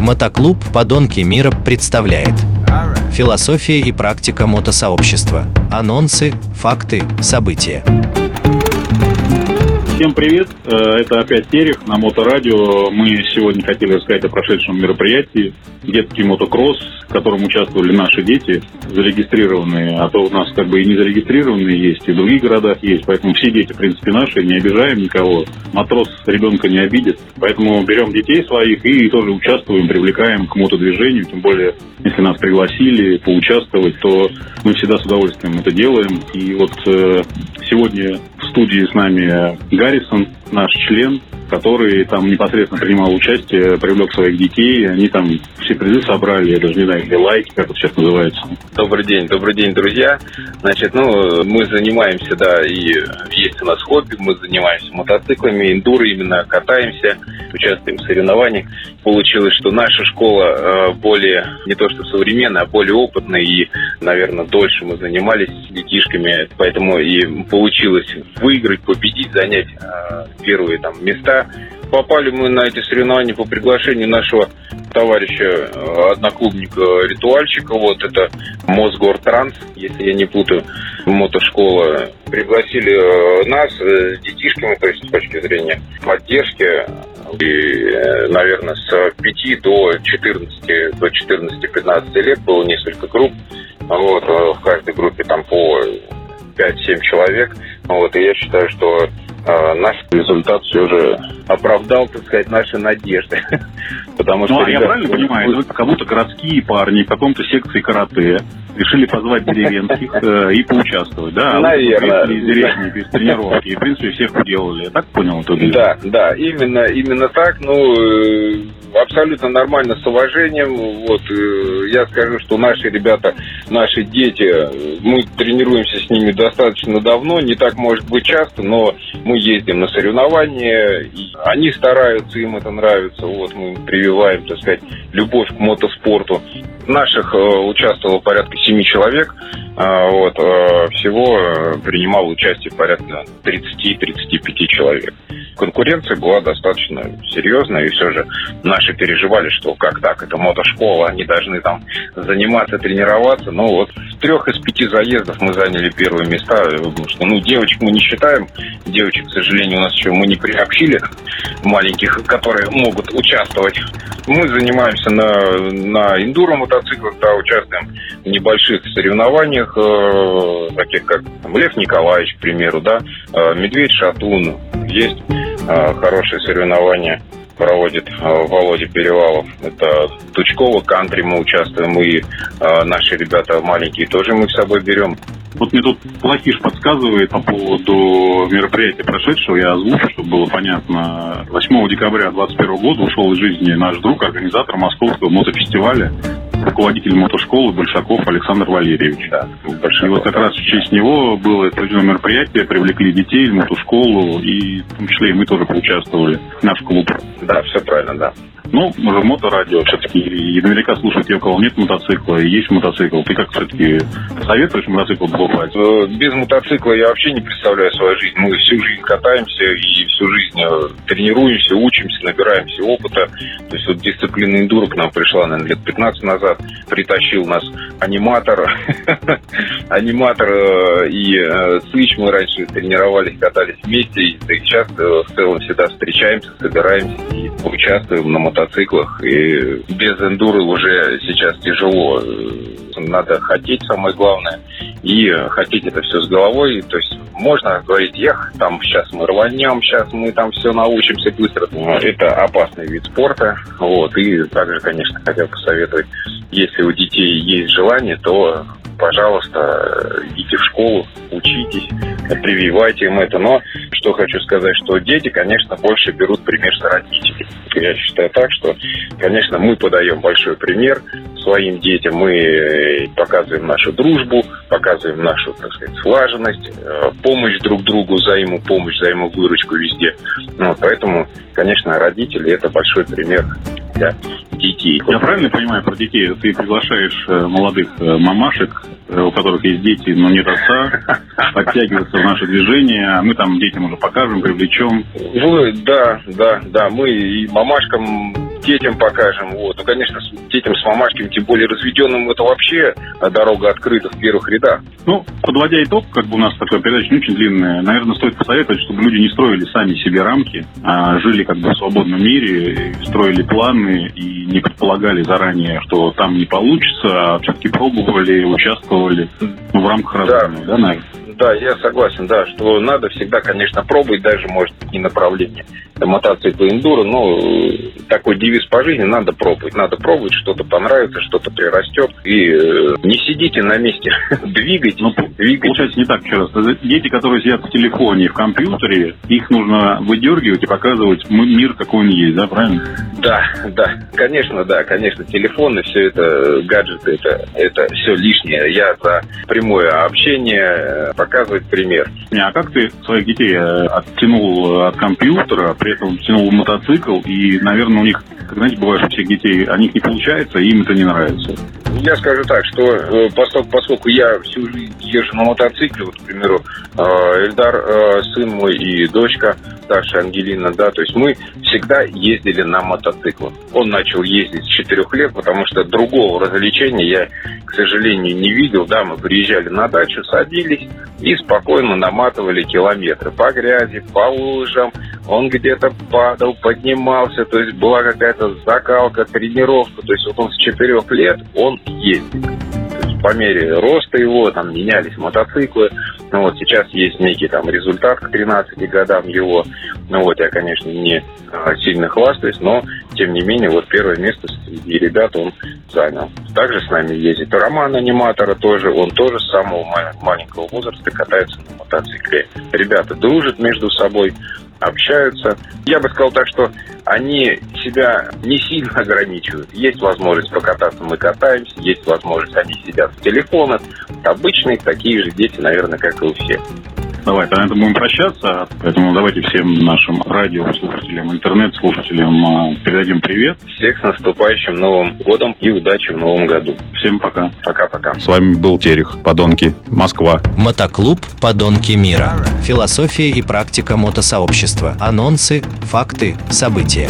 Мотоклуб «Подонки мира» представляет Философия и практика мотосообщества. Анонсы, факты, события. Всем привет, э, это опять Терех на Моторадио. Мы сегодня хотели рассказать о прошедшем мероприятии. Детский мотокросс, в котором участвовали наши дети, зарегистрированные, а то у нас как бы и не зарегистрированные есть, и в других городах есть, поэтому все дети, в принципе, наши, не обижаем никого. Матрос ребенка не обидит, поэтому берем детей своих и тоже участвуем, привлекаем к мотодвижению, тем более, если нас пригласили поучаствовать, то мы всегда с удовольствием это делаем. И вот э, сегодня в студии с нами Гаррисон, наш член, который там непосредственно принимал участие, привлек своих детей, они там все призы собрали, я даже не знаю, где лайки, как это сейчас называется. Добрый день, добрый день, друзья. Значит, ну, мы занимаемся, да, и есть у нас хобби, мы занимаемся мотоциклами, эндуро именно, катаемся, участвуем в соревнованиях. Получилось, что наша школа э, более, не то что современная, а более опытная, и, наверное, дольше мы занимались детишками, поэтому и получилось выиграть, победить, занять э, первые там места. Попали мы на эти соревнования по приглашению нашего товарища, э, одноклубника Ритуальщика, вот это Мосгортранс, если я не путаю, мотошкола. Пригласили э, нас э, с детишками, то есть с точки зрения поддержки, и, наверное, с 5 до 14, до 14-15 лет было несколько групп. Вот, в каждой группе там по 5-7 человек. Вот, и я считаю, что наш результат все же оправдал, так сказать, наши надежды. Потому что, ну, а я правильно понимаю, вы как будто городские парни в каком-то секции карате решили позвать деревенских э, и поучаствовать, да? А Наверное. Вы из деревни без тренировки, и, в принципе, всех уделали. Я так понял? Да, да, именно, именно так. Ну, э, абсолютно нормально, с уважением. Вот, э, я скажу, что наши ребята, наши дети, мы тренируемся с ними достаточно давно, не так может быть часто, но мы ездим на соревнования, и они стараются, им это нравится. Вот мы прививаем, так сказать, любовь к мотоспорту. Наших э, участвовало порядка семи человек. Вот, э, всего принимал участие порядка 30-35 человек конкуренция была достаточно серьезная, и все же наши переживали, что как так, это мотошкола, они должны там заниматься, тренироваться. Но вот в трех из пяти заездов мы заняли первые места, потому что, ну, девочек мы не считаем, девочек, к сожалению, у нас еще мы не приобщили маленьких, которые могут участвовать. Мы занимаемся на, на эндуро мотоциклах, да, участвуем в небольших соревнованиях, э, таких как там, Лев Николаевич, к примеру, да, э, Медведь Шатун, есть Э, хорошие соревнования проводит э, Володя Перевалов. Это Тучково, кантри мы участвуем, и э, наши ребята маленькие тоже мы с собой берем. Вот мне тут Платиш подсказывает по поводу мероприятия прошедшего, я озвучу, чтобы было понятно. 8 декабря 2021 года ушел из жизни наш друг, организатор Московского мотофестиваля руководитель мотошколы Большаков Александр Валерьевич. Да, И вот как раз в честь него было проведено мероприятие, привлекли детей в мотошколу, и в том числе и мы тоже поучаствовали, наш клуб. Да, все правильно, да. Ну, мы же моторадио все-таки, и наверняка слушают те, у кого нет мотоцикла, и есть мотоцикл. Ты как все-таки советуешь мотоцикл покупать? Э, без мотоцикла я вообще не представляю свою жизнь. Мы всю жизнь катаемся и всю жизнь э, тренируемся, учимся, набираемся опыта. То есть вот дисциплина эндуро к нам пришла, наверное, лет 15 назад. Притащил нас аниматор. аниматор э, и Сыч. Мы раньше тренировались, катались вместе. И сейчас в целом всегда встречаемся, собираемся и участвуем на мотоцикле мотоциклах, и без эндуры уже сейчас тяжело. Надо хотеть, самое главное, и хотеть это все с головой. То есть можно говорить, эх, там сейчас мы рванем, сейчас мы там все научимся быстро. Это опасный вид спорта. Вот. И также, конечно, хотел посоветовать, если у детей есть желание, то пожалуйста, идите в школу, учитесь, прививайте им это. Но что хочу сказать, что дети, конечно, больше берут пример с родителей. Я считаю так, что, конечно, мы подаем большой пример своим детям, мы показываем нашу дружбу, показываем нашу, так сказать, слаженность, э, помощь друг другу, взаимопомощь, взаимовыручку везде. Ну, поэтому, конечно, родители – это большой пример для детей. Я правильно понимаю про детей? Ты приглашаешь э, молодых э, мамашек, э, у которых есть дети, но нет отца, подтягиваться в наше движение, а мы там детям уже покажем, привлечем. Ну, да, да, да. Мы и мамашкам детям покажем. Вот. Ну, конечно, детям с мамашками, тем более разведенным, это вообще дорога открыта в первых рядах. Ну, подводя итог, как бы у нас такая передача не очень длинная, наверное, стоит посоветовать, чтобы люди не строили сами себе рамки, а жили как бы в свободном мире, строили планы и не предполагали заранее, что там не получится, а все-таки пробовали, участвовали ну, в рамках развития, да, да наверное? Да, я согласен, да, что надо всегда, конечно, пробовать, даже, может не направление мотоцикла эндуро, но э, такой девиз по жизни надо пробовать. Надо пробовать, что-то понравится, что-то прирастет. И э, не сидите на месте, двигайте. Ну, двигайте. Получается не так, еще раз. Дети, которые сидят в телефоне, в компьютере, их нужно выдергивать и показывать мир, какой он есть, да, правильно? Да, да, конечно, да, конечно. Телефоны, все это, гаджеты, это, это все лишнее. Я за прямое общение, э, показывать пример. А как ты своих детей оттянул от компьютера, при этом тянул мотоцикл, и, наверное, у них, как знаете, бывает у всех детей, о них не получается, и им это не нравится. Я скажу так, что э, поскольку, поскольку я всю жизнь езжу на мотоцикле, вот, к примеру, э, Эльдар, э, сын мой и дочка, старшая Ангелина, да, то есть мы всегда ездили на мотоциклах. Он начал ездить с четырех лет, потому что другого развлечения я, к сожалению, не видел. Да, мы приезжали на дачу, садились и спокойно наматывали километры по грязи, по лужам. Он где-то падал, поднимался, то есть была какая-то закалка, тренировка. То есть вот он с четырех лет, он ездит по мере роста его, там менялись мотоциклы. Ну вот сейчас есть некий там результат к 13 годам его. Ну вот я, конечно, не а, сильно хвастаюсь, но тем не менее вот первое место среди ребят он занял. Также с нами ездит Роман аниматора тоже, он тоже с самого маленького возраста катается на мотоцикле. Ребята дружат между собой, общаются. Я бы сказал так, что они себя не сильно ограничивают. Есть возможность покататься, мы катаемся, есть возможность, они сидят в телефонах. Обычные такие же дети, наверное, как и у всех. Давай, на этом будем прощаться. Поэтому давайте всем нашим радиослушателям, интернет-слушателям а, передадим привет. Всех с наступающим Новым годом и удачи в Новом году. Всем пока. Пока-пока. С вами был Терех, Подонки, Москва. Мотоклуб «Подонки мира». Философия и практика мотосообщества. Анонсы, факты, события.